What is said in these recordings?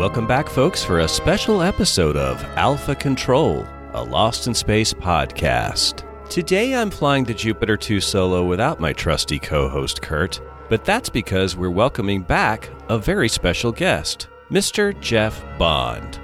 Welcome back, folks, for a special episode of Alpha Control, a Lost in Space podcast. Today I'm flying the Jupiter 2 solo without my trusty co host Kurt, but that's because we're welcoming back a very special guest, Mr. Jeff Bond.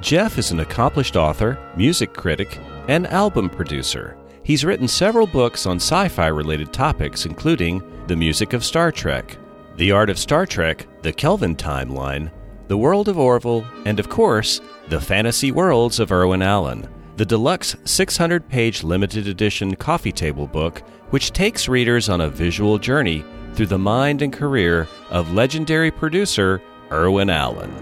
Jeff is an accomplished author, music critic, and album producer. He's written several books on sci fi related topics, including The Music of Star Trek, The Art of Star Trek, The Kelvin Timeline, The World of Orville, and of course, The Fantasy Worlds of Irwin Allen, the deluxe 600 page limited edition coffee table book, which takes readers on a visual journey through the mind and career of legendary producer Irwin Allen.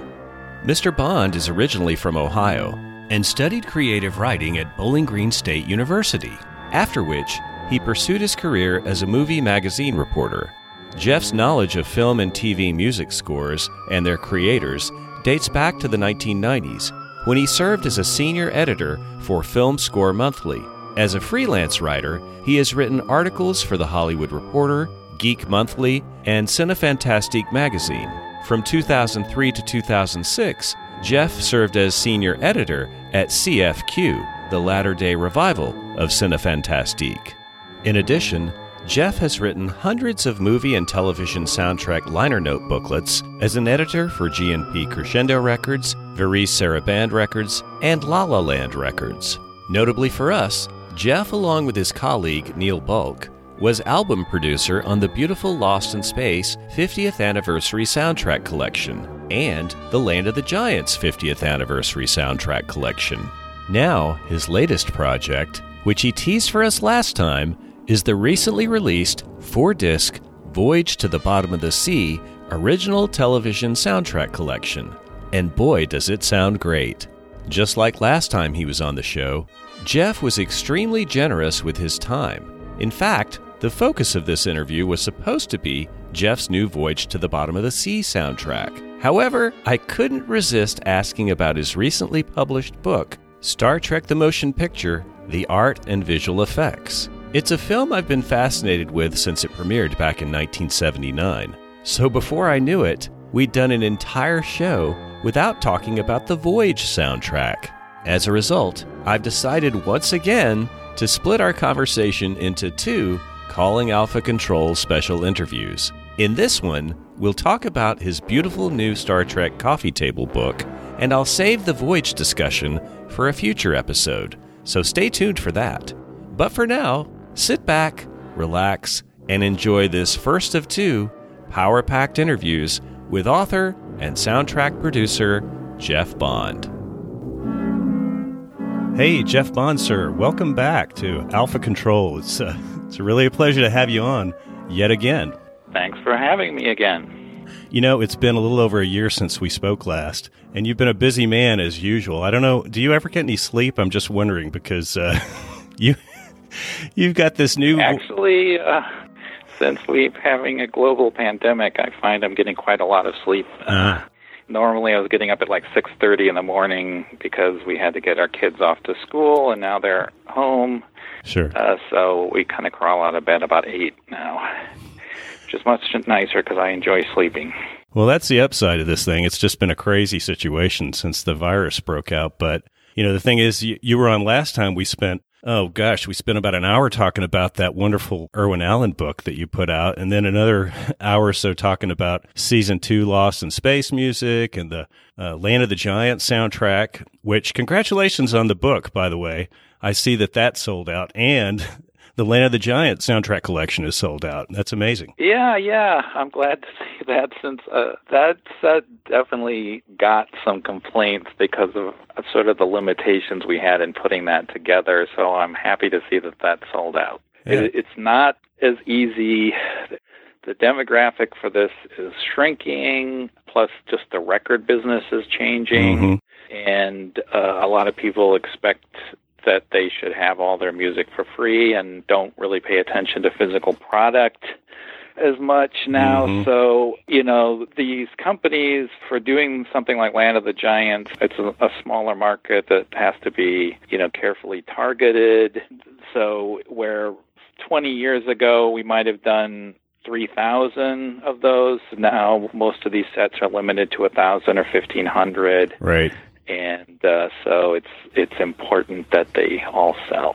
Mr. Bond is originally from Ohio and studied creative writing at Bowling Green State University, after which he pursued his career as a movie magazine reporter. Jeff's knowledge of film and TV music scores and their creators dates back to the 1990s when he served as a senior editor for Film Score Monthly. As a freelance writer, he has written articles for The Hollywood Reporter, Geek Monthly, and Cinefantastique magazine. From 2003 to 2006, Jeff served as senior editor at CFQ, the latter day revival of Cinefantastique. In addition, Jeff has written hundreds of movie and television soundtrack liner note booklets as an editor for GNP Crescendo Records, Varese Sarabande Records, and La La Land Records. Notably for us, Jeff, along with his colleague Neil Bulk, was album producer on the beautiful Lost in Space 50th Anniversary Soundtrack Collection and the Land of the Giants 50th Anniversary Soundtrack Collection. Now, his latest project, which he teased for us last time, is the recently released four disc Voyage to the Bottom of the Sea original television soundtrack collection. And boy, does it sound great! Just like last time he was on the show, Jeff was extremely generous with his time. In fact, the focus of this interview was supposed to be Jeff's new Voyage to the Bottom of the Sea soundtrack. However, I couldn't resist asking about his recently published book, Star Trek the Motion Picture The Art and Visual Effects. It's a film I've been fascinated with since it premiered back in 1979. So before I knew it, we'd done an entire show without talking about the Voyage soundtrack. As a result, I've decided once again to split our conversation into two Calling Alpha Control special interviews. In this one, we'll talk about his beautiful new Star Trek coffee table book, and I'll save the Voyage discussion for a future episode, so stay tuned for that. But for now, sit back, relax, and enjoy this first of two power packed interviews with author and soundtrack producer Jeff Bond. Hey, Jeff Bond, sir, welcome back to Alpha Control. It's, uh, it's really a pleasure to have you on yet again. Thanks for having me again. You know, it's been a little over a year since we spoke last, and you've been a busy man as usual. I don't know, do you ever get any sleep? I'm just wondering because uh, you you've got this new. Actually, uh, since we're having a global pandemic, I find I'm getting quite a lot of sleep. Uh, Normally, I was getting up at like 6:30 in the morning because we had to get our kids off to school, and now they're home. sure. Uh, so we kind of crawl out of bed about eight now, which is much nicer because I enjoy sleeping. Well, that's the upside of this thing. It's just been a crazy situation since the virus broke out. But, you know, the thing is, you, you were on last time. We spent Oh gosh, we spent about an hour talking about that wonderful Irwin Allen book that you put out, and then another hour or so talking about season two Lost in Space music and the uh, Land of the Giants soundtrack. Which congratulations on the book, by the way. I see that that sold out, and the Land of the Giants soundtrack collection is sold out. That's amazing. Yeah, yeah, I'm glad to see that since uh, that's uh, definitely got some complaints because of sort of the limitations we had in putting that together. So I'm happy to see that that sold out. Yeah. It, it's not as easy. The demographic for this is shrinking, plus just the record business is changing. Mhm. and uh, a lot of people expect that they should have all their music for free and don't really pay attention to physical product as much now. Mhm. So, you know, these companies for doing something like Land of the Giants, it's a, a smaller market that has to be, you know, carefully targeted. So, where 20 years ago we might have done 3,000 of those, now most of these sets are limited to 1,000 or 1,500 Right. And uh, so it's it's important that they all sell.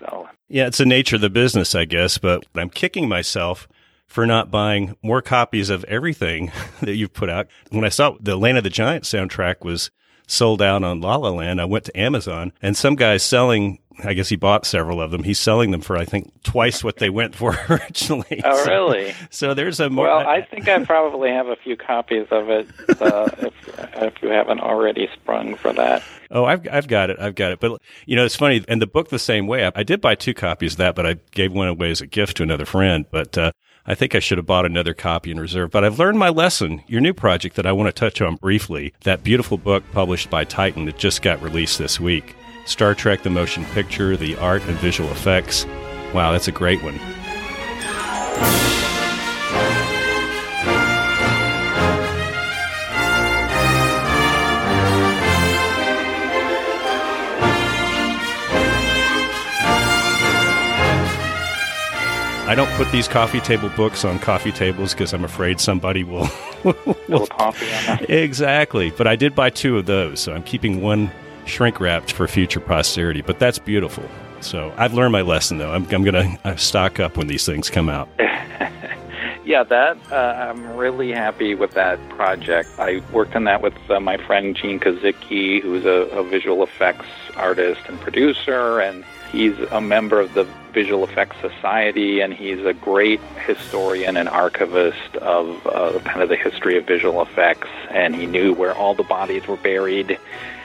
So Yeah, it's the nature of the business, I guess, but I'm kicking myself for not buying more copies of everything that you've put out. When I saw the Land of the Giants soundtrack was sold out on La La Land, I went to Amazon and some guy's selling, I guess he bought several of them. He's selling them for, I think, twice what they went for originally. oh So- really? So there's a more. Well, I think I probably have a few copies of it. Uh, if if you haven't already sprung for that. Oh, I've I've got it. I've got it. But you know, it's funny. And the book the same way. I, I did buy two copies of that, but I gave one away as a gift to another friend. But uh, I think I should have bought another copy in reserve. But I've learned my lesson. Your new project that I want to touch on briefly, that beautiful book published by Titan that just got released this week, Star Trek: The Motion Picture, the art and visual effects. Wow, that's a great one. I don't put these coffee table books on coffee tables because I'm afraid somebody will. Little coffee on that. exactly. But I did buy two of those, so I'm keeping one shrink wrapped for future posterity. But that's beautiful. So I've learned my lesson, though. I'm, I'm going to stock up when these things come out. Yeah, that uh, I'm really happy with that project. I worked on that with uh, my friend Gene Kozicki, who's a, a visual effects artist and producer, and he's a member of the Visual Effects Society, and he's a great historian and archivist of uh, kind of the history of visual effects. And he knew where all the bodies were buried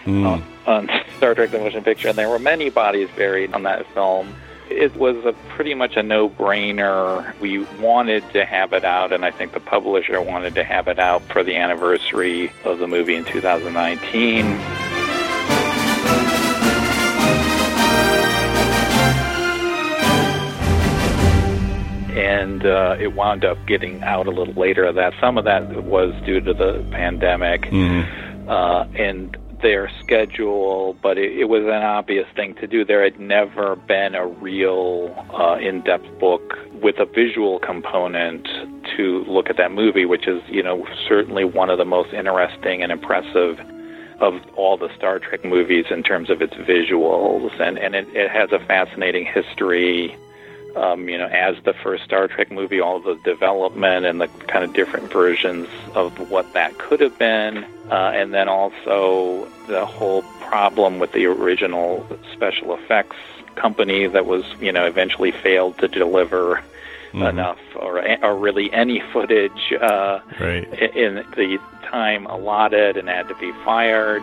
on, on Star Trek: The Motion Picture, and there were many bodies buried on that film. It was a pretty much a no-brainer. We wanted to have it out, and I think the publisher wanted to have it out for the anniversary of the movie in 2019. And uh, it wound up getting out a little later. of That some of that was due to the pandemic Mm-hmm. uh, and their schedule, but it, it was an obvious thing to do. There had never been a real uh, in-depth book with a visual component to look at that movie, which is you know certainly one of the most interesting and impressive of all the Star Trek movies in terms of its visuals, and and it, it has a fascinating history um, you know, as the first Star Trek movie, all the development and the kind of different versions of what that could have been, uh, and then also the whole problem with the original special effects company that was, you know, eventually failed to deliver enough or, or really any footage uh, Right. in the time allotted and had to be fired.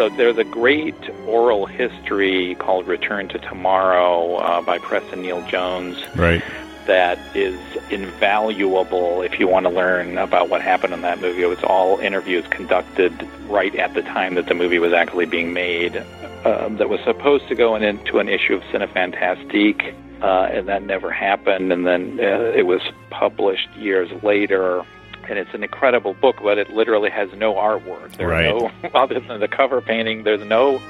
So there's a great oral history called Return to Tomorrow uh, by Preston Neal Jones Right. that is invaluable if you want to learn about what happened in that movie. It was all interviews conducted right at the time that the movie was actually being made. Um, that was supposed to go into an issue of Cinefantastique, uh, and that never happened. And then uh, it was published years later. And it's an incredible book, but it literally has no artwork. There Right. no, other than the cover painting, there's no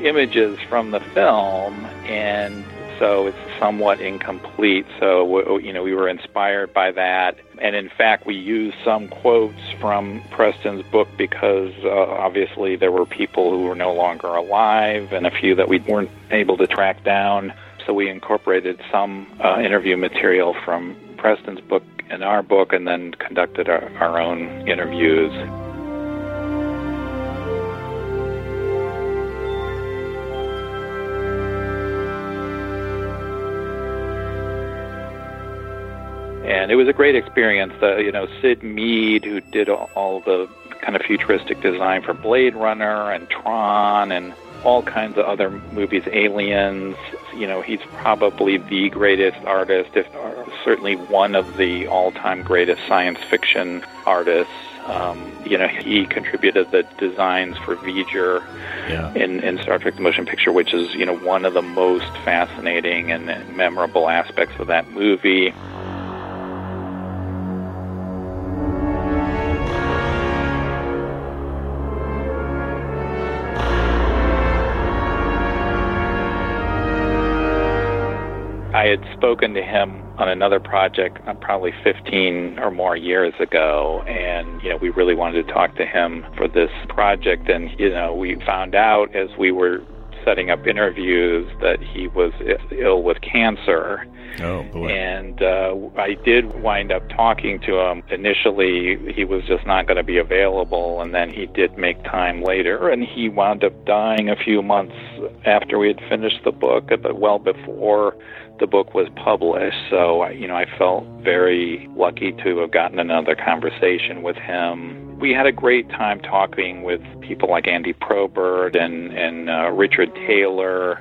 images from the film, and so it's somewhat incomplete. So you know, we were inspired by that, and in fact, we used some quotes from Preston's book because uh, obviously there were people who were no longer alive, and a few that we weren't able to track down. So we incorporated some uh, interview material from Preston's book in our book, and then conducted our, our own interviews. and it was a great experience. Uh, you know, Syd Mead, who did all, all the kind of futuristic design for Blade Runner and Tron and all kinds of other movies, Aliens. You know, he's probably the greatest artist, if certainly one of the all-time greatest science fiction artists. Um, you know, he contributed the designs for V'ger yeah. in, in Star Trek: The Motion Picture, which is you know one of the most fascinating and memorable aspects of that movie. I had spoken to him on another project uh, probably 15 or more years ago, and you know we really wanted to talk to him for this project, and you know we found out as we were setting up interviews that he was ill with cancer. Oh boy! And uh, I did wind up talking to him. Initially, he was just not going to be available, and then he did make time later, and he wound up dying a few months after we had finished the book, but well before the book was published. So, you know, I felt very lucky to have gotten another conversation with him. We had a great time talking with people like Andy Probert and, and uh, Richard Taylor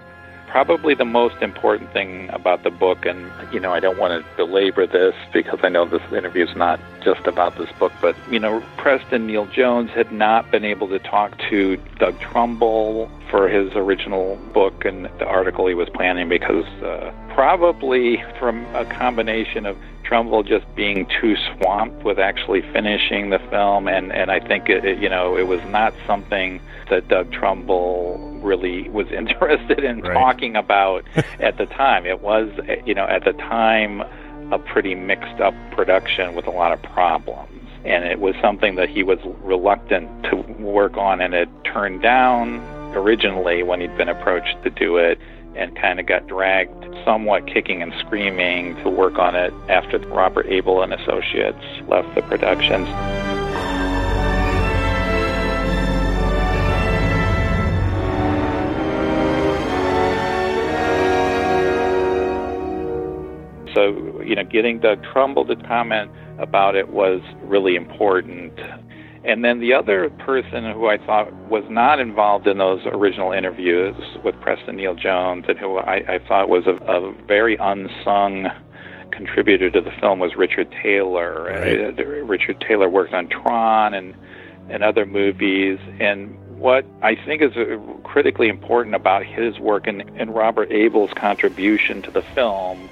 probably the most important thing about the book, and you know, I don't want to belabor this because I know this interview is not just about this book, but you know, Preston Neal Jones had not been able to talk to Doug Trumbull for his original book and the article he was planning because uh, probably from a combination of Trumbull just being too swamped with actually finishing the film, and and I think it, it, you know it was not something that Doug Trumbull really was interested in right. talking about at the time. It was you know at the time a pretty mixed up production with a lot of problems. And it was something that he was reluctant to work on and had turned down originally when he'd been approached to do it and kind of got dragged somewhat kicking and screaming to work on it after Robert Abel and Associates left the productions. So, you know, getting Doug Trumbull to comment about it was really important. And then the other person who I thought was not involved in those original interviews with Preston Neal Jones and who I, I thought was a, a very unsung contributor to the film was Richard Taylor. Right. Uh, Richard Taylor worked on Tron and and other movies. And what I think is uh, critically important about his work and, and Robert Abel's contribution to the film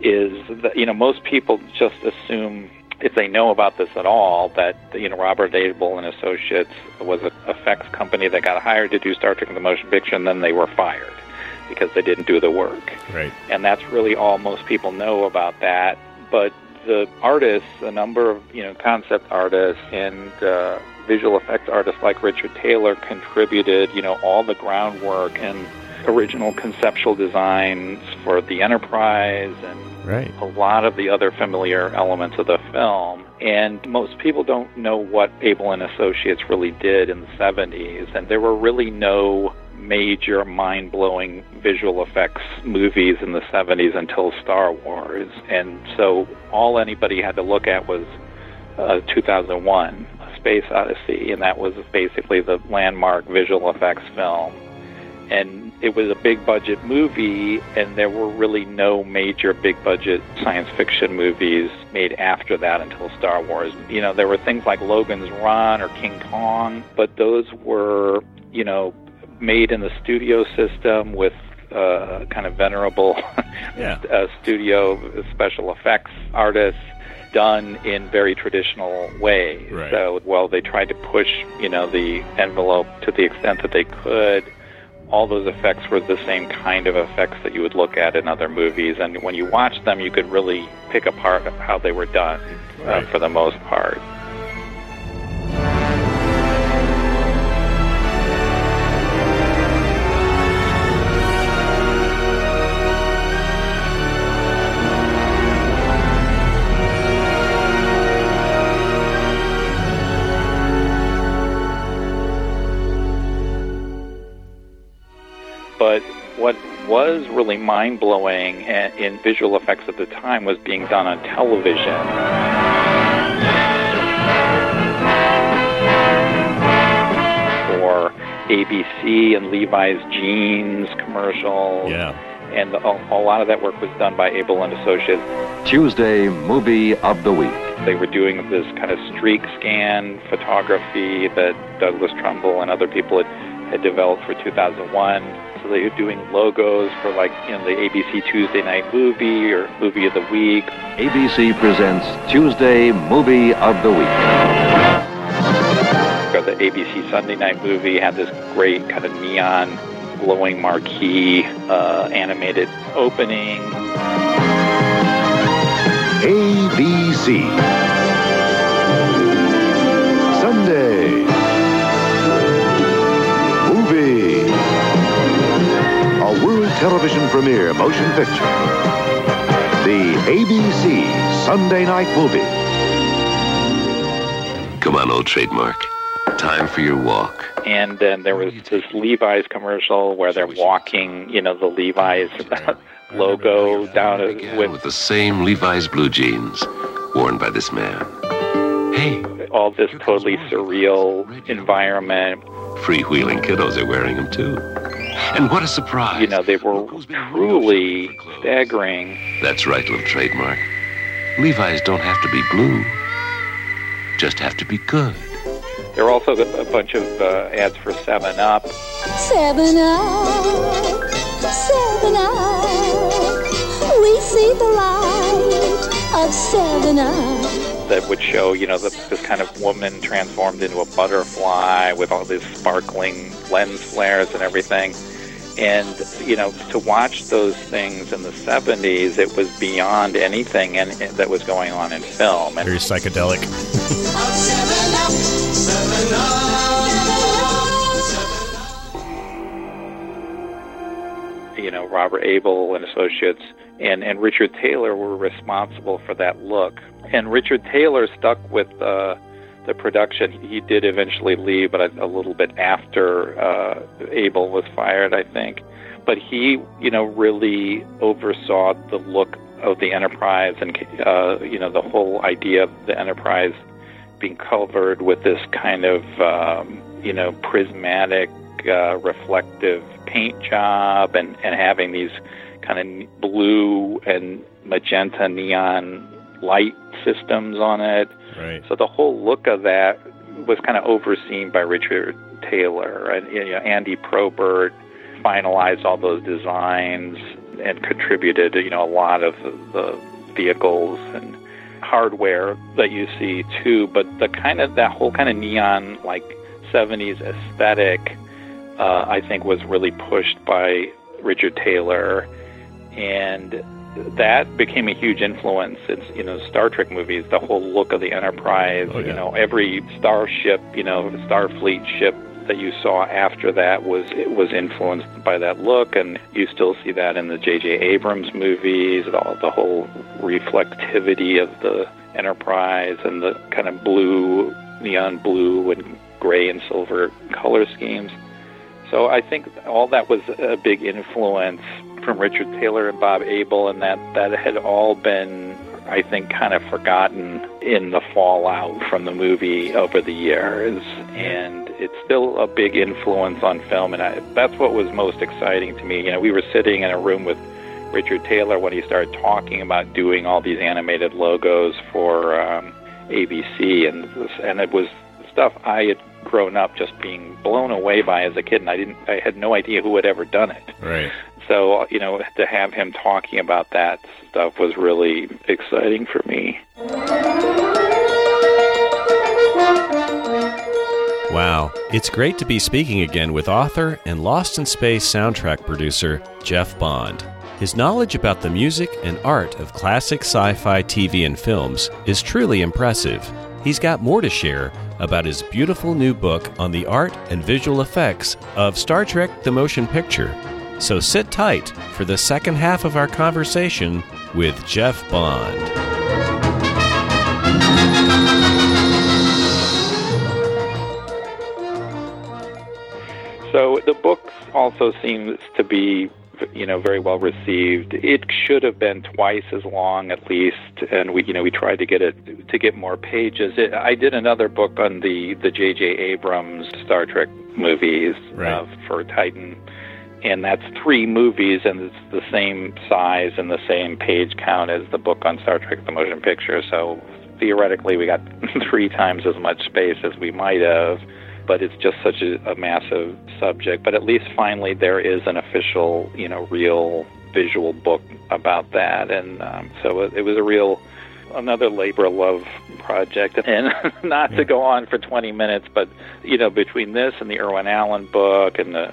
is that you know most people just assume if they know about this at all, that you know Robert Abel and Associates was an effects company that got hired to do Star Trek: The Motion Picture, and then they were fired because they didn't do the work. Right. And that's really all most people know about that. But the artists, a number of you know concept artists and uh, visual effects artists like Richard Taylor contributed you know all the groundwork and original conceptual designs for the Enterprise and right. a lot of the other familiar elements of the film. And most people don't know what Abel and Associates really did in the 70s, and there were really no major mind blowing visual effects movies in the 70s until Star Wars. And so all anybody had to look at was uh, 2001 A Space Odyssey, and that was basically the landmark visual effects film. And it was a big budget movie, and there were really no major big budget science fiction movies made after that until Star Wars. You know, there were things like Logan's Run or King Kong, but those were, you know, made in the studio system with uh, kind of venerable yeah. uh, studio special effects artists done in very traditional ways. Right. So while they tried to push, you know, the envelope to the extent that they could, all those effects were the same kind of effects that you would look at in other movies. And when you watched them, you could really pick apart how they were done uh, for the most part. What was really mind blowing in visual effects at the time was being done on television. For ABC and Levi's jeans commercials. Yeah. And a, a lot of that work was done by Abel and Associates. Tuesday movie of the week. They were doing this kind of streak scan photography that Douglas Trumbull and other people had, had developed for 2001 so they're doing logos for like you know the ABC Tuesday Night Movie or Movie of the Week. ABC presents Tuesday Movie of the Week. the ABC Sunday Night Movie had this great kind of neon glowing marquee uh, animated opening. ABC Sunday television premiere motion picture. The ABC Sunday Night Movie. Come on, old trademark. Time for your walk. And then there was this Levi's commercial where they're walking, you know, the Levi's logo down with, with the same Levi's blue jeans worn by this man. Hey, all this totally surreal environment. Freewheeling kiddos are wearing them too. And what a surprise. You know, they were truly staggering. That's right, little trademark. Levi's don't have to be blue, just have to be good. There are also a bunch of uh, ads for 7 Up. 7 Up, 7 Up, we see the light of 7 Up that would show, you know, the, this kind of woman transformed into a butterfly with all these sparkling lens flares and everything. And, you know, to watch those things in the 70s, it was beyond anything and, that was going on in film. And, Very psychedelic. you know, Robert Abel and Associates and, and Richard Taylor were responsible for that look. And Richard Taylor stuck with uh, the production. He did eventually leave, but a, little bit after uh, Abel was fired, I think. But he, you know, really oversaw the look of the Enterprise and, uh, you know, the whole idea of the Enterprise being covered with this kind of, um, you know, prismatic, uh, reflective paint job and, and having these kind of blue and magenta neon light systems on it. Right. So the whole look of that was kind of overseen by Richard Taylor and you know, Andy Probert finalized all those designs and contributed you know a lot of the vehicles and hardware that you see too. But the kind of that whole kind of neon like 70s aesthetic, uh, I think, was really pushed by Richard Taylor and that became a huge influence. It's you know Star Trek movies, the whole look of the Enterprise. Oh, yeah. You know every starship, you know Starfleet ship that you saw after that was it was influenced by that look, and you still see that in the J.J. Abrams movies. All the whole reflectivity of the Enterprise and the kind of blue, neon blue and gray and silver color schemes. So I think all that was a big influence from Richard Taylor and Bob Abel, and that that had all been, I think, kind of forgotten in the fallout from the movie over the years, and it's still a big influence on film, and I, that's what was most exciting to me. You know, we were sitting in a room with Richard Taylor when he started talking about doing all these animated logos for um, ABC, and and it was stuff I had grown up just being blown away by as a kid, and I didn't, I had no idea who had ever done it. Right. So, you know, to have him talking about that stuff was really exciting for me. Wow. It's great to be speaking again with author and Lost in Space soundtrack producer Jeff Bond. His knowledge about the music and art of classic sci fi TV and films is truly impressive. He's got more to share about his beautiful new book on the art and visual effects of Star Trek the Motion Picture. So sit tight for the second half of our conversation with Jeff Bond. So the book also seems to be, you know, very well received. It should have been twice as long at least, and we, you know, we tried to get it to get more pages. It, I did another book on the the J.J. Abrams Star Trek movies Right. uh, for Titan, and that's three movies, and it's the same size and the same page count as the book on Star Trek: The Motion Picture. So theoretically, we got three times as much space as we might have but it's just such a, a massive subject. But at least finally there is an official, you know, real visual book about that, and um, so it, it was a real another labor of love project. And not to go on for 20 minutes, but you know, between this and the Irwin Allen book and the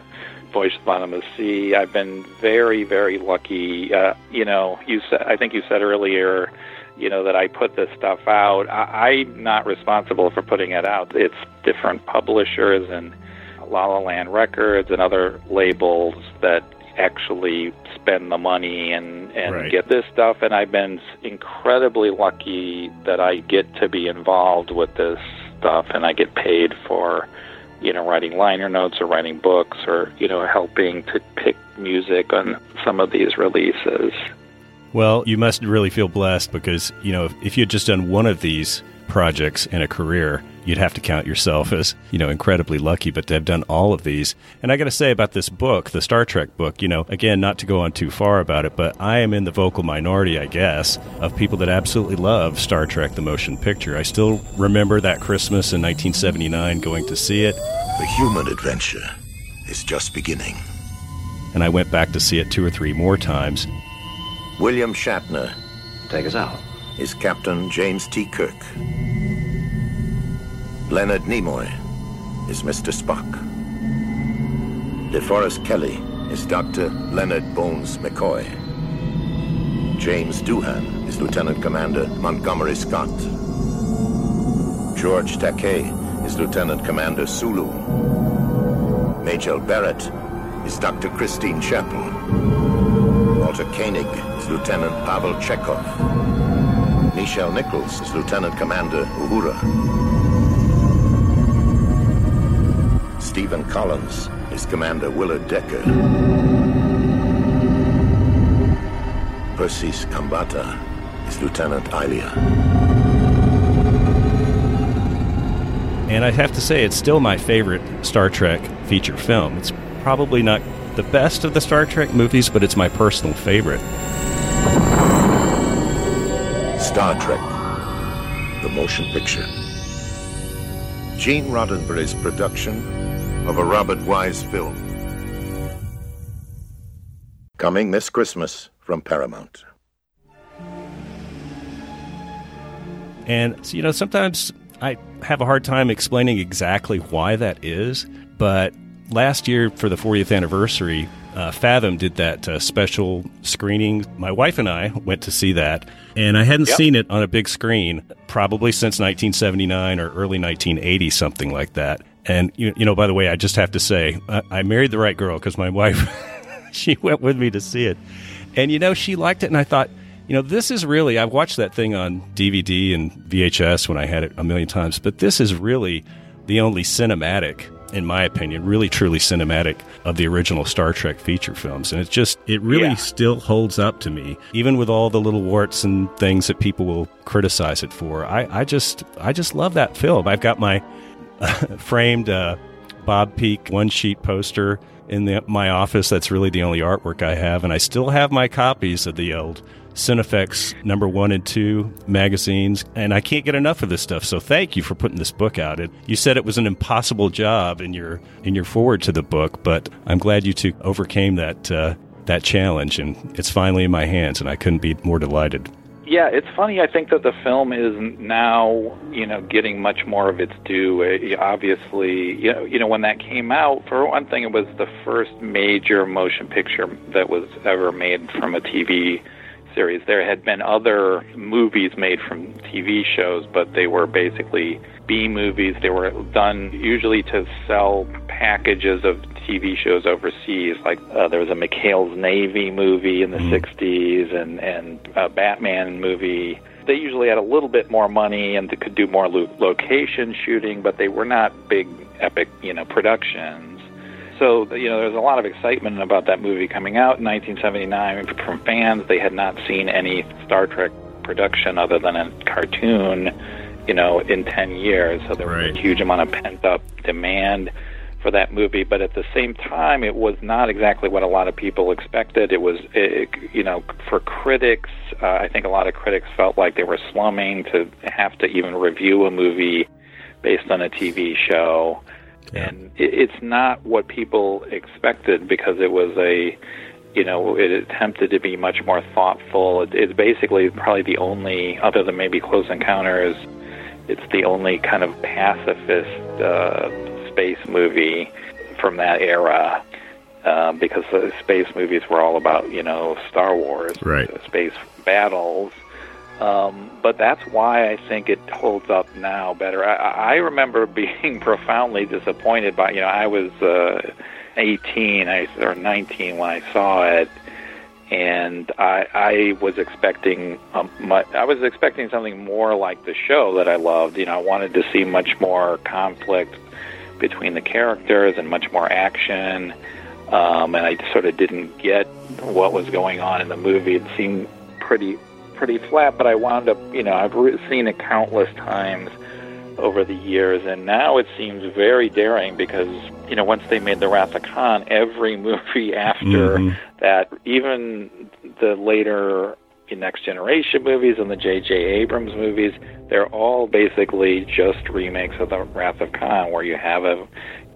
Voyage to the Bottom of the Sea, I've been very, very lucky. Uh, you know, you said I think you said earlier you know that I put this stuff out. I, I'm not responsible for putting it out. It's different publishers and La La Land Records and other labels that actually spend the money and and Right. get this stuff. And I've been incredibly lucky that I get to be involved with this stuff, and I get paid for you know writing liner notes or writing books or you know helping to pick music on some of these releases. Well, you must really feel blessed because, you know, if, if you had just done one of these projects in a career, you'd have to count yourself as, you know, incredibly lucky, but to have done all of these. And I got to say about this book, the Star Trek book, you know, again, not to go on too far about it, but I am in the vocal minority, I guess, of people that absolutely love Star Trek the motion picture. I still remember that Christmas in 1979 going to see it, The human adventure is just beginning. and I went back to see it two or three more times. William Shatner Take us out. is Captain James T. Kirk. Leonard Nimoy is Mr. Spock. DeForest Kelley is Dr. Leonard Bones McCoy. James Doohan is Lieutenant Commander Montgomery Scott. George Takei is Lieutenant Commander Sulu. Majel Barrett is Dr. Christine Chapel. Walter Koenig is Lieutenant Pavel Chekov. Nichelle Nichols is Lieutenant Commander Uhura. Stephen Collins is Commander Willard Decker. Persis Khambatta is Lieutenant Ilia. And I have to say, it's still my favorite Star Trek feature film. It's probably not the best of the Star Trek movies, but it's my personal favorite. Star Trek, the motion picture. Gene Roddenberry's production of a Robert Wise film. Coming this Christmas from Paramount. And, so, you know, sometimes I have a hard time explaining exactly why that is, but last year for the 40th anniversary, uh, Fathom did that uh, special screening. My wife and I went to see that, and I hadn't Yep. seen it on a big screen probably since 1979 or early 1980, something like that. And, you, you know, by the way, I just have to say, I, I married the right girl because my wife, she went with me to see it. And, you know, she liked it, and I thought, you know, this is really, I've watched that thing on DVD and VHS when I had it a million times, but this is really the only cinematic, in my opinion, really truly cinematic of the original Star Trek feature films. And it's just, it really Yeah. still holds up to me, even with all the little warts and things that people will criticize it for. I, I just, I just love that film. I've got my framed uh, Bob Peak one sheet poster in the, my office. That's really the only artwork I have, and I still have my copies of the old Cinefex number one and two magazines, and I can't get enough of this stuff. So thank you for putting this book out. It, you said it was an impossible job in your in your forward to the book, but I'm glad you two overcame that uh, that challenge, and it's finally in my hands, and I couldn't be more delighted. Yeah, it's funny. I think that the film is now, you know, getting much more of its due. Uh, obviously, you know, you know, when that came out, for one thing, it was the first major motion picture that was ever made from a TV series. There had been other movies made from TV shows, but they were basically B movies. They were done usually to sell packages of TV shows overseas. Like uh, there was a McHale's Navy movie in the mm. '60s, and and a Batman movie. They usually had a little bit more money and they could do more lo- location shooting, but they were not big epic, you know, productions. So you know, there's a lot of excitement about that movie coming out in 1979 from fans. They had not seen any Star Trek production other than a cartoon, you know, in 10 years. So there was a huge amount of pent up demand for that movie, but at the same time, it was not exactly what a lot of people expected. It was, it, you know, for critics, uh, I think a lot of critics felt like they were slumming to have to even review a movie based on a TV show. Yeah. And it, it's not what people expected because it was a, you know, it attempted to be much more thoughtful. It, it's basically probably the only, other than maybe Close Encounters, it's the only kind of pacifist uh, space movie from that era uh, because the space movies were all about you know Star Wars, right? Space battles. Um, but that's why I think it holds up now better. I, I remember being profoundly disappointed by you know I was uh, 18 I, or 19 when I saw it, and I, I was expecting um, my, I was expecting something more like the show that I loved. You know, I wanted to see much more conflict between the characters and much more action. Um, and I sort of didn't get what was going on in the movie. It seemed pretty pretty flat, but I wound up, you know, I've seen it countless times over the years, and now it seems very daring because, you know, once they made The Wrath of Khan, every movie after mm-hmm. that, even the later Next Generation movies and the J.J. Abrams movies, they're all basically just remakes of the Wrath of Khan, where you have a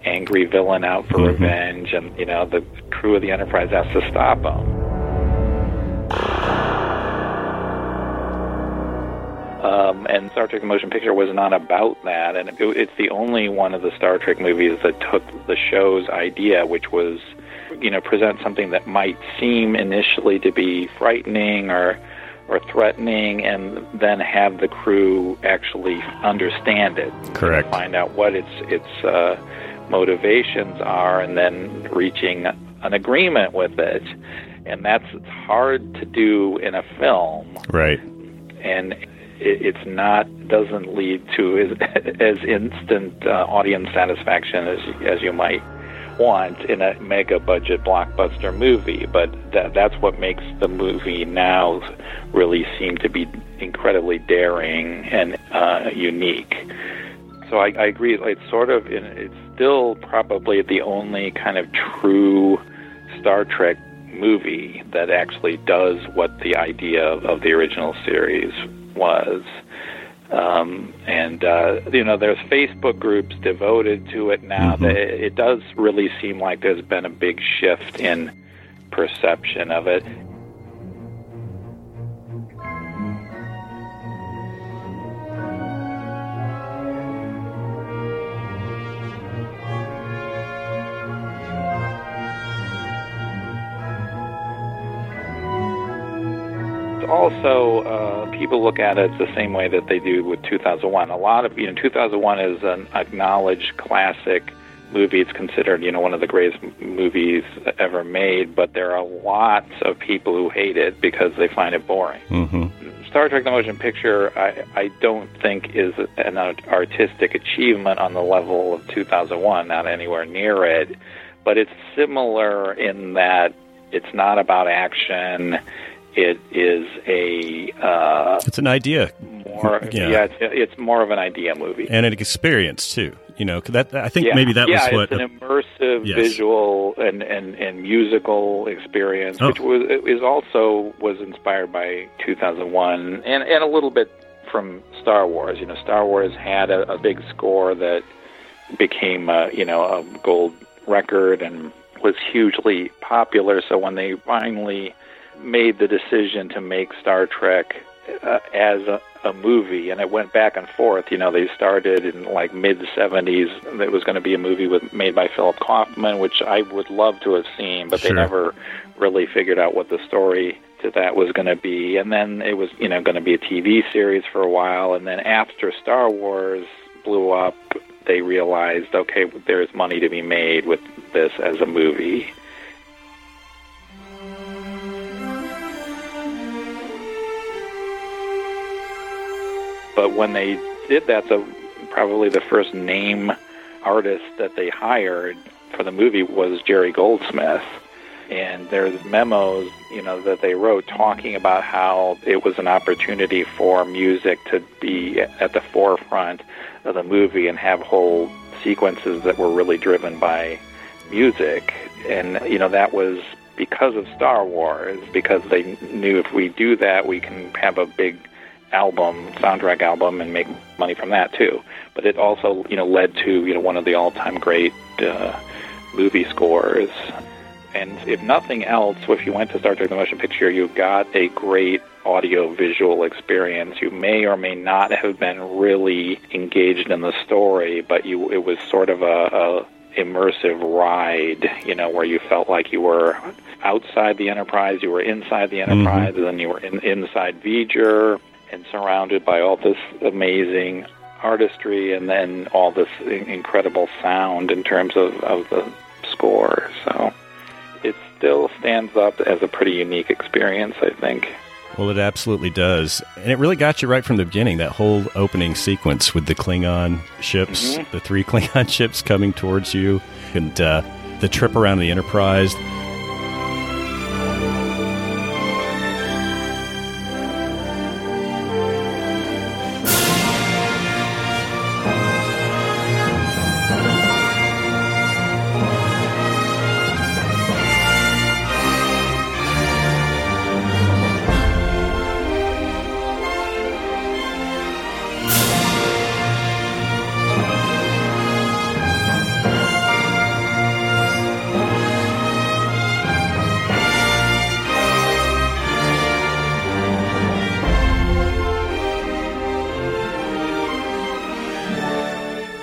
angry villain out for mm-hmm. revenge, and you know the crew of the Enterprise has to stop him. Um, and Star Trek: The Motion Picture was not about that, and it, it's the only one of the Star Trek movies that took the show's idea, which was you know present something that might seem initially to be frightening or or threatening and then have the crew actually understand it. Correct. Find out what its its uh, motivations are and then reaching an agreement with it. And that's hard to do in a film. Right. And it's not doesn't lead to as, as instant uh, audience satisfaction as as you might want in a mega budget blockbuster movie, but that, that's what makes the movie now really seem to be incredibly daring and uh, unique. So I, I agree. It's sort of, it's still probably the only kind of true Star Trek movie that actually does what the idea of the original series was. Um, and uh, you know, there's Facebook groups devoted to it now. Mm-hmm. It does really seem like there's been a big shift in perception of it. Also uh, people look at it the same way that they do with 2001. A lot of you know 2001 is an acknowledged classic movie. It's considered you know one of the greatest movies ever made, but there are lots of people who hate it because they find it boring. Mm-hmm. Star Trek: The Motion Picture, I, I don't think is an artistic achievement on the level of 2001. Not anywhere near it, but it's similar in that it's not about action it is a. Uh, it's an idea. More, yeah, yeah it's, it's, more of an idea movie and an experience too. You know, that I think yeah. maybe that yeah, was what it's an immersive yes. visual and, and, and musical experience, oh. which was is also was inspired by 2001 and and a little bit from Star Wars. You know, Star Wars had a, a big score that became a, you know a gold record and was hugely popular. So when they finally made the decision to make Star Trek uh, as a, a movie, and it went back and forth. You know, they started in like mid '70s. It was going to be a movie with made by Philip Kaufman, which I would love to have seen, but Sure. they never really figured out what the story to that was going to be. And then it was, you know, going to be a TV series for a while. And then after Star Wars blew up, they realized, okay, there's money to be made with this as a movie. But when they did that, the probably the first name artist that they hired for the movie was Jerry Goldsmith. And there's memos, you know, that they wrote talking about how it was an opportunity for music to be at the forefront of the movie and have whole sequences that were really driven by music. And, you know, that was because of Star Wars, because they knew if we do that, we can have a big album, soundtrack album, and make money from that too. But it also, you know, led to you know one of the all-time great uh, movie scores. And if nothing else, if you went to Star Trek: The Motion Picture, you got a great audio-visual experience. You may or may not have been really engaged in the story, but you it was sort of a, a immersive ride, you know, where you felt like you were outside the Enterprise, you were inside the Enterprise, and then you were in, inside V'ger and surrounded by all this amazing artistry and then all this incredible sound in terms of, of the score. So it still stands up as a pretty unique experience, I think. Well, it absolutely does. And it really got you right from the beginning, that whole opening sequence with the Klingon ships, the three Klingon ships coming towards you, and uh, the trip around the Enterprise.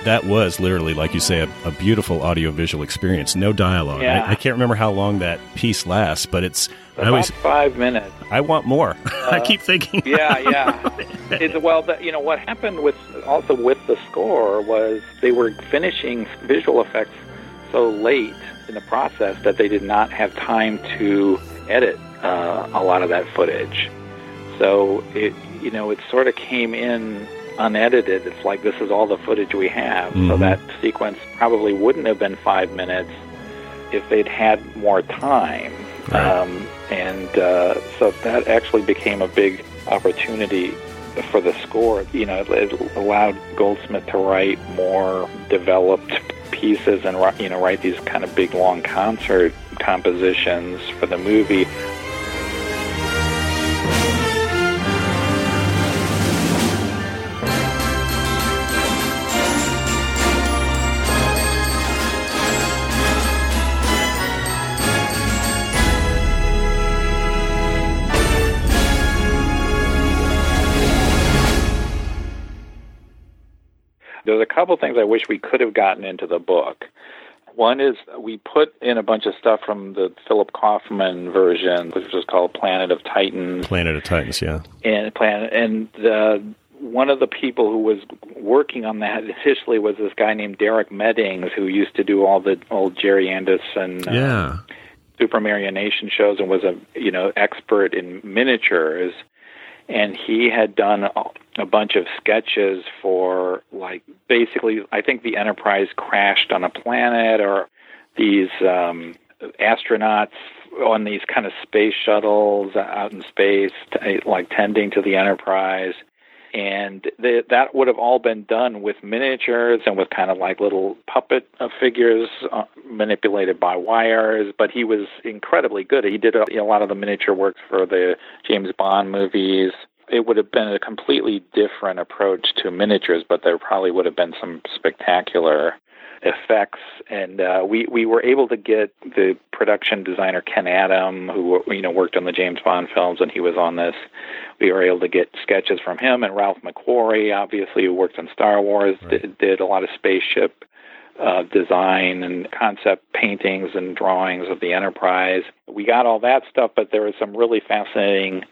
That was literally, like you say, a, a beautiful audiovisual experience. No dialogue. Yeah. I, I can't remember how long that piece lasts, but it's. I About always. five minutes. I want more. I keep thinking. yeah, yeah. It's well, the, you know what happened with also with the score was they were finishing visual effects so late in the process that they did not have time to edit uh, a lot of that footage. So it, you know, it sort of came in unedited. It's like this is all the footage we have. So Mhm. that sequence probably wouldn't have been five minutes if they'd had more time. Right. Um, and uh, so that actually became a big opportunity for the score. You know, it, it allowed Goldsmith to write more developed pieces and you know write these kind of big long concert compositions for the movie. Couple things I wish we could have gotten into the book. One is we put in a bunch of stuff from the Philip Kaufman version, which was called Planet of Titans, Planet of Titans, yeah. and Planet, and uh, one of the people who was working on that initially was this guy named Derek Meddings, who used to do all the old Gerry Anderson uh, Yeah. Super Marionation shows and was a you know expert in miniatures, and he had done a, bunch of sketches for like basically I think the Enterprise crashed on a planet or these um, astronauts on these kind of space shuttles out in space, t- like tending to the Enterprise. And they, that would have all been done with miniatures and with kind of like little puppet uh, figures uh, manipulated by wires. But he was incredibly good. He did a, a lot of the miniature works for the James Bond movies. It would have been a completely different approach to miniatures, but there probably would have been some spectacular effects, and uh, we we were able to get the production designer Ken Adam, who you know worked on the James Bond films, and he was on this. We were able to get sketches from him and Ralph McQuarrie, obviously, who worked on Star Wars, right. did, did a lot of spaceship uh, design and concept paintings and drawings of the Enterprise. We got all that stuff, but there was some really fascinating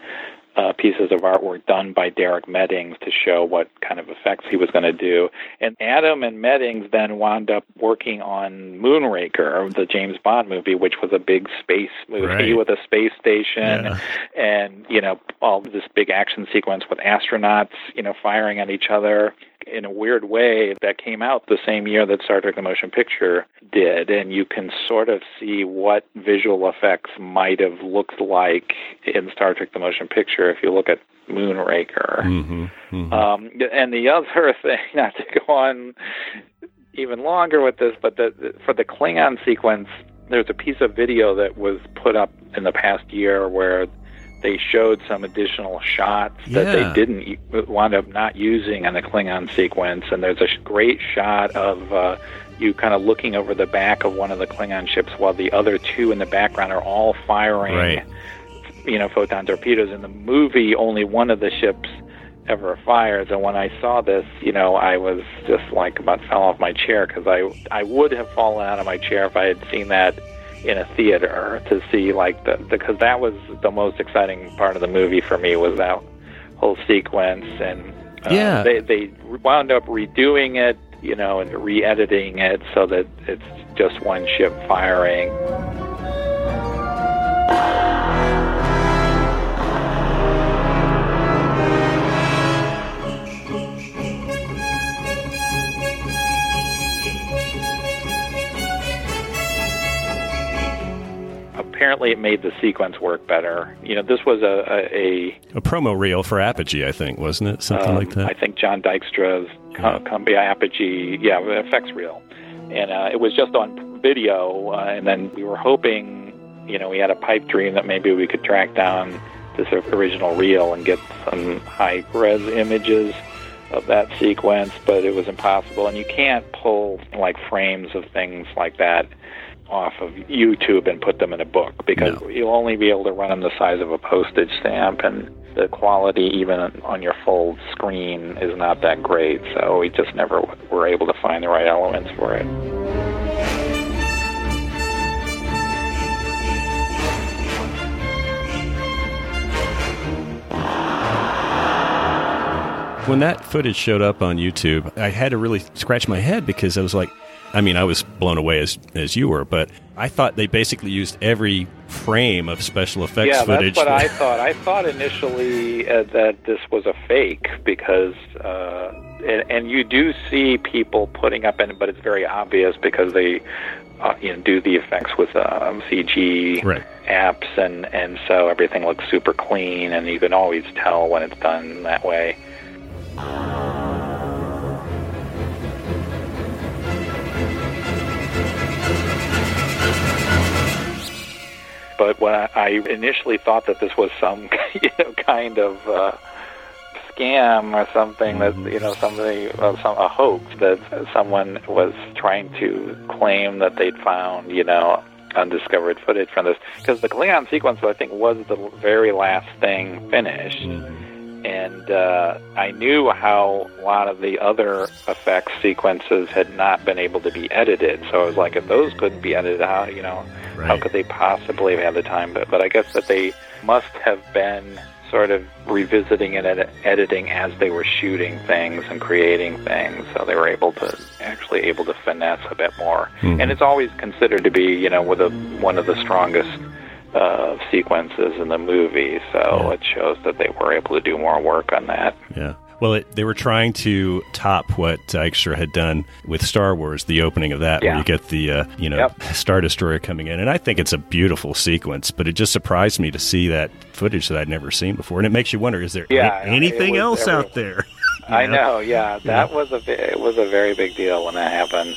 uh, pieces of artwork done by Derek Meddings to show what kind of effects he was going to do. And Adam and Meddings then wound up working on Moonraker, the James Bond movie, which was a big space movie right. with a space station yeah. and, you know, all this big action sequence with astronauts, you know, firing at each other in a weird way that came out the same year that Star Trek the Motion Picture did, and you can sort of see what visual effects might have looked like in Star Trek the Motion Picture if you look at Moonraker. Mm-hmm, mm-hmm. Um, and the other thing, not to go on even longer with this, but the, for the Klingon sequence, there's a piece of video that was put up in the past year where they showed some additional shots that yeah. they didn't wind up not using in the Klingon sequence. And there's a great shot of uh, you kind of looking over the back of one of the Klingon ships while the other two in the background are all firing, right. you know, photon torpedoes. In the movie, only one of the ships ever fires. And when I saw this, you know, I was just like about fell off my chair because I I would have fallen out of my chair if I had seen that in a theater to see like the because that was the most exciting part of the movie for me was that whole sequence and uh, yeah. they they wound up redoing it you know and re-editing it so that it's just one ship firing apparently it made the sequence work better. You know, this was a a, a, a promo reel for Apogee, I think, wasn't it? Something um, like that. I think John Dykstra's yeah. Cumbia Apogee, yeah, effects reel, and uh, it was just on video. Uh, and then we were hoping, you know, we had a pipe dream that maybe we could track down this original reel and get some high res images of that sequence, but it was impossible. And you can't pull like frames of things like that off of YouTube and put them in a book because no. you'll only be able to run them the size of a postage stamp and the quality even on your full screen is not that great so we just never were able to find the right elements for it when that footage showed up on YouTube, I had to really scratch my head because I was like, I mean, I was blown away as as you were, but I thought they basically used every frame of special effects yeah, footage. Yeah, that's what I thought. I thought initially uh, that this was a fake because, uh, and, and you do see people putting up in, but it's very obvious because they, uh, you know, do the effects with um, CG right. apps, and and so everything looks super clean, and you can always tell when it's done that way. But when I, I initially thought that this was some you know kind of uh, scam or something that you know somebody uh, some a hoax that someone was trying to claim that they'd found you know undiscovered footage from this. Because the Klingon sequence I think was the very last thing finished. And uh, I knew how a lot of the other effects sequences had not been able to be edited. So I was like, if those couldn't be edited, how you know, right. how could they possibly have had the time? But but I guess that they must have been sort of revisiting and ed- editing as they were shooting things and creating things, so they were able to actually able to finesse a bit more. Mm-hmm. And it's always considered to be, you know, with a, one of the strongest uh, sequences in the movie, so yeah. it shows that they were able to do more work on that. Yeah. Well, it, they were trying to top what Dykstra had done with Star Wars, the opening of that, yeah. where you get the uh, you know yep. Star Destroyer coming in, and I think it's a beautiful sequence. But it just surprised me to see that footage that I'd never seen before, and it makes you wonder: is there yeah, anything else out there? I know? know, yeah, that was a it was a very big deal when that happened.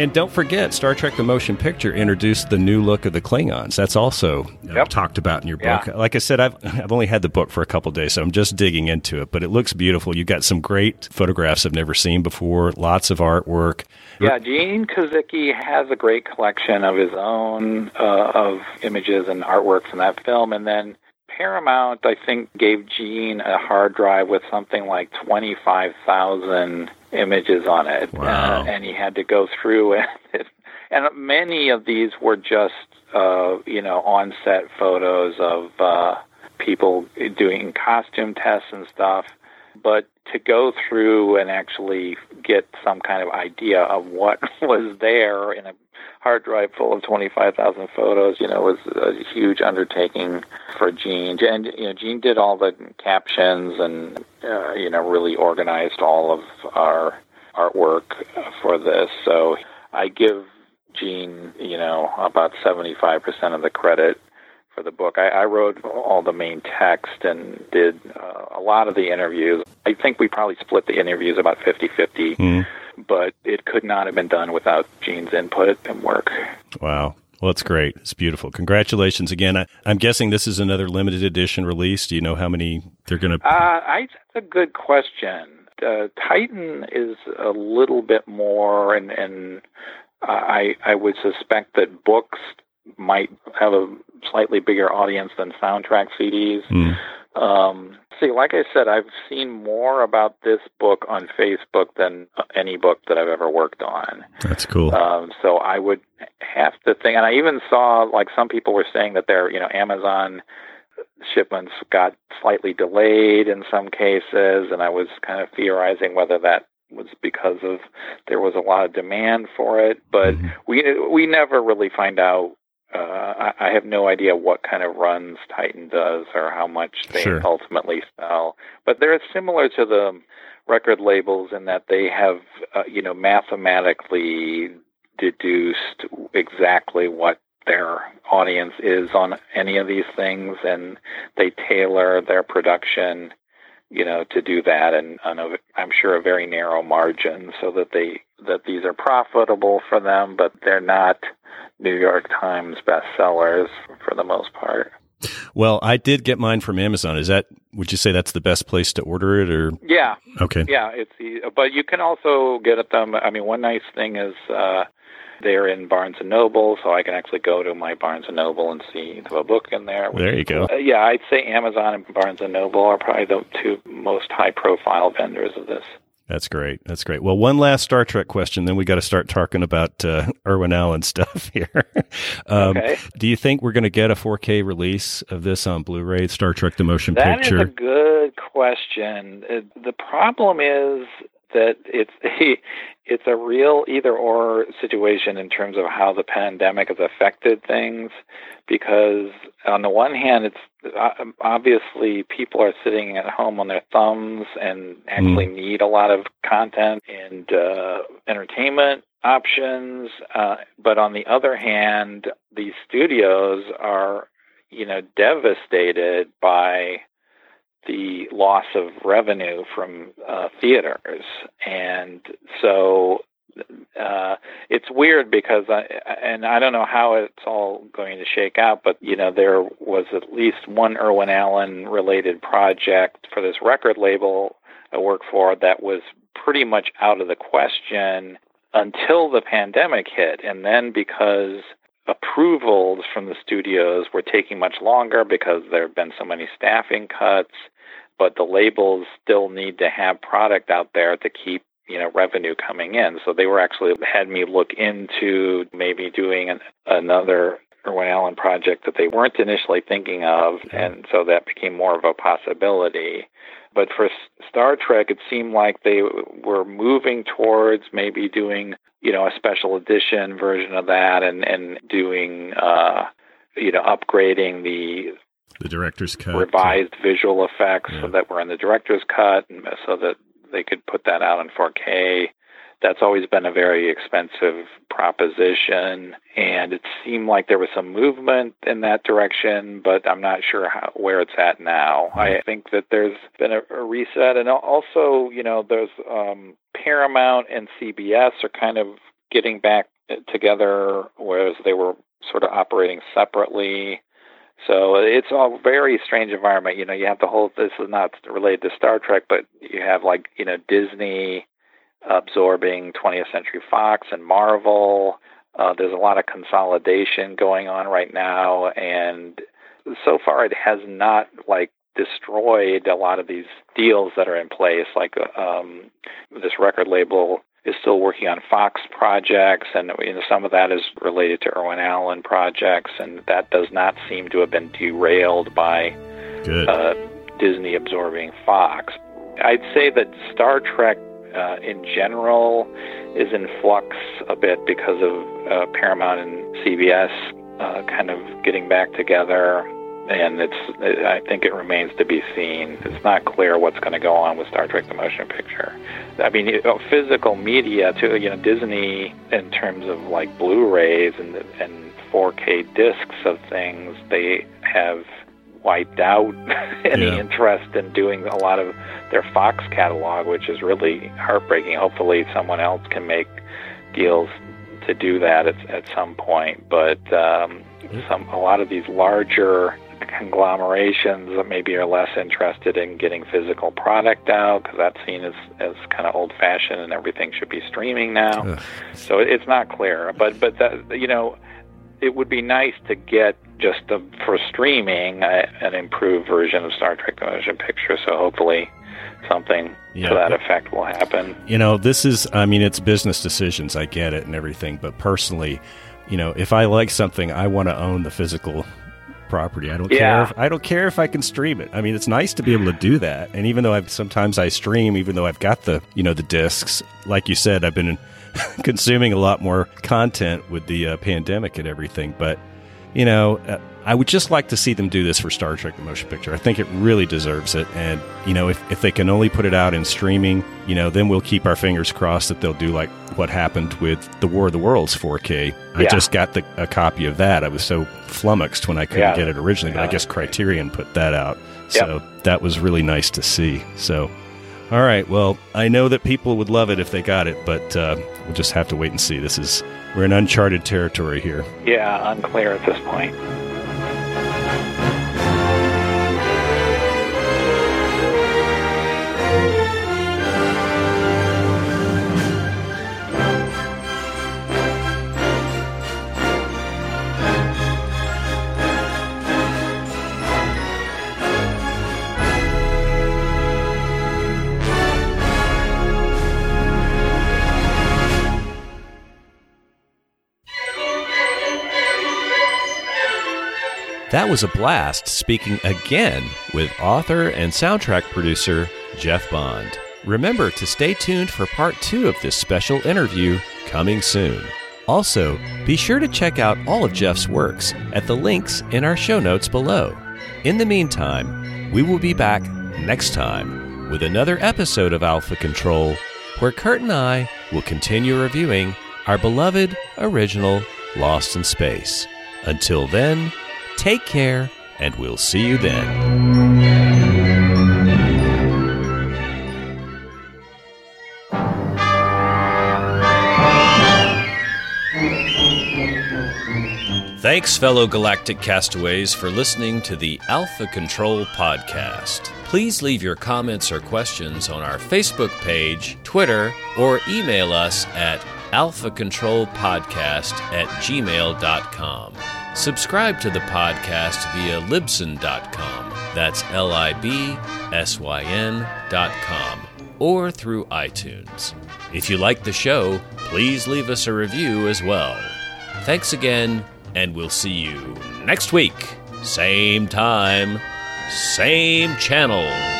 And don't forget, Star Trek: The Motion Picture introduced the new look of the Klingons. That's also uh, Yep. talked about in your Yeah. book. Like I said, I've I've only had the book for a couple days, so I'm just digging into it. But it looks beautiful. You've got some great photographs I've never seen before. Lots of artwork. Yeah, Gene Kozicki has a great collection of his own uh, of images and artwork from that film, and then Paramount, I think, gave Gene a hard drive with something like twenty-five thousand images on it, Wow. uh, and he had to go through it. And many of these were just, uh, you know, on-set photos of uh, people doing costume tests and stuff but to go through and actually get some kind of idea of what was there in a hard drive full of 25,000 photos, you know, was a huge undertaking for Gene. And, you know, Gene did all the captions and, uh, you know, really organized all of our artwork for this. So I give Gene, you know, about 75% of the credit for the book. I, I wrote all the main text and did uh, a lot of the interviews. I think we probably split the interviews about 50 50, Hmm. but it could not have been done without Gene's input and work. Wow. Well, it's great. It's beautiful. Congratulations again. I, I'm guessing this is another limited edition release. Do you know how many they're going to? Uh, I, that's a good question. Uh, Titan is a little bit more, and, and I, I would suspect that books might have a slightly bigger audience than soundtrack CDs. Hmm. Um, see, like I said, I've seen more about this book on Facebook than any book that I've ever worked on. That's cool. Um, so I would have to think, and I even saw like some people were saying that their, you know, Amazon shipments got slightly delayed in some cases, and I was kind of theorizing whether that was because of there was a lot of demand for it, but Mhm. we we never really find out. Uh, I, I have no idea what kind of runs Titan does or how much they Sure. ultimately sell, but they're similar to the record labels in that they have, uh, you know, mathematically deduced exactly what their audience is on any of these things, and they tailor their production, you know, to do that, and on a, I'm sure a very narrow margin, so that they that these are profitable for them, but they're not New York Times bestsellers for the most part. Well, I did get mine from Amazon. Is that? Would you say that's the best place to order it? Or Yeah, okay, Yeah, it's but you can also get at them. I mean, one nice thing is uh, they're in Barnes and Noble, so I can actually go to my Barnes and Noble and see a book in there. there you go. Uh, yeah, I'd say Amazon and Barnes and Noble are probably the two most high-profile vendors of this. That's great. That's great. Well, one last Star Trek question, then we got to start talking about uh, Irwin Allen stuff here. um, Okay. Do you think we're going to get a 4K release of this on Blu-ray? Star Trek: The Motion That Picture. That is a good question. Uh, The problem is that it's it's a real either or situation in terms of how the pandemic has affected things because on the one hand it's uh, obviously people are sitting at home on their thumbs and actually need a lot of content and uh, entertainment options uh, but on the other hand these studios are you know devastated by the loss of revenue from uh, theaters, and so uh, it's weird because I and I don't know how it's all going to shake out, but you know there was at least one Irwin Allen related project for this record label I work for that was pretty much out of the question until the pandemic hit, and then because approvals from the studios were taking much longer because there have been so many staffing cuts, but the labels still need to have product out there to keep you know revenue coming in. So they were actually had me look into maybe doing an, another Irwin Allen project that they weren't initially thinking of, and so that became more of a possibility. But for Star Trek, it seemed like they were moving towards maybe doing, you know, a special edition version of that, and and doing, uh, you know, upgrading the the director's cut. revised visual effects Yeah. so that were in the director's cut, and so that they could put that out in 4K. That's always been a very expensive proposition, and it seemed like there was some movement in that direction, but I'm not sure how, where it's at now. I think that there's been a, a reset, and also, you know, there's um, Paramount and CBS are kind of getting back together, whereas they were sort of operating separately. So it's a very strange environment. You know, you have the whole. This is not related to Star Trek, but you have like you know Disney absorbing 20th Century Fox and Marvel. Uh, there's a lot of consolidation going on right now, and so far it has not like destroyed a lot of these deals that are in place. Like um, this record label is still working on Fox projects, and you know, some of that is related to Irwin Allen projects, and that does not seem to have been derailed by uh, Disney absorbing Fox. I'd say that Star Trek uh, in general is in flux a bit because of uh, Paramount and CBS uh, kind of getting back together and it's I think it remains to be seen. It's not clear what's going to go on with Star Trek: The Motion Picture. I mean, you know, physical media too. You know, Disney in terms of like Blu-rays and and 4K discs of things, they have wiped out any yeah. interest in doing a lot of their Fox catalog, which is really heartbreaking. Hopefully, someone else can make deals to do that at, at some point. But um, some a lot of these larger conglomerations that maybe are less interested in getting physical product out because that's seen as, as kind of old fashioned and everything should be streaming now. Ugh. So it's not clear. But but that you know, it would be nice to get just a, for streaming a, an improved version of Star Trek: The Motion Picture. So hopefully something yeah. to that effect will happen. You know, this is I mean it's business decisions. I get it and everything, but personally. You know, if I like something, I want to own the physical property. I don't yeah. care. If, I don't care if I can stream it. I mean, it's nice to be able to do that. And even though I've sometimes I stream, even though I've got the you know the discs, like you said, I've been consuming a lot more content with the uh, pandemic and everything. But you know, uh, I would just like to see them do this for Star Trek the Motion Picture. I think it really deserves it. And, you know, if, if they can only put it out in streaming, you know, then we'll keep our fingers crossed that they'll do like what happened with the War of the Worlds 4K. I just got the, a copy of that. I was so flummoxed when I couldn't yeah. get it originally, but I guess Criterion put that out. So yep. that was really nice to see. So, all right. Well, I know that people would love it if they got it, but uh, we'll just have to wait and see. This is, we're in uncharted territory here. Yeah, unclear at this point. That was a blast speaking again with author and soundtrack producer Jeff Bond. Remember to stay tuned for part two of this special interview coming soon. Also, be sure to check out all of Jeff's works at the links in our show notes below. In the meantime, we will be back next time with another episode of Alpha Control where Kurt and I will continue reviewing our beloved original Lost in Space. Until then, Take care, and we'll see you then. Thanks, fellow galactic castaways, for listening to the Alpha Control Podcast. Please leave your comments or questions on our Facebook page, Twitter, or email us at alphacontrolpodcast at gmail.com. Subscribe to the podcast via libsyn.com. That's L I B S Y N.com. Or through iTunes. If you like the show, please leave us a review as well. Thanks again, and we'll see you next week. Same time, same channel.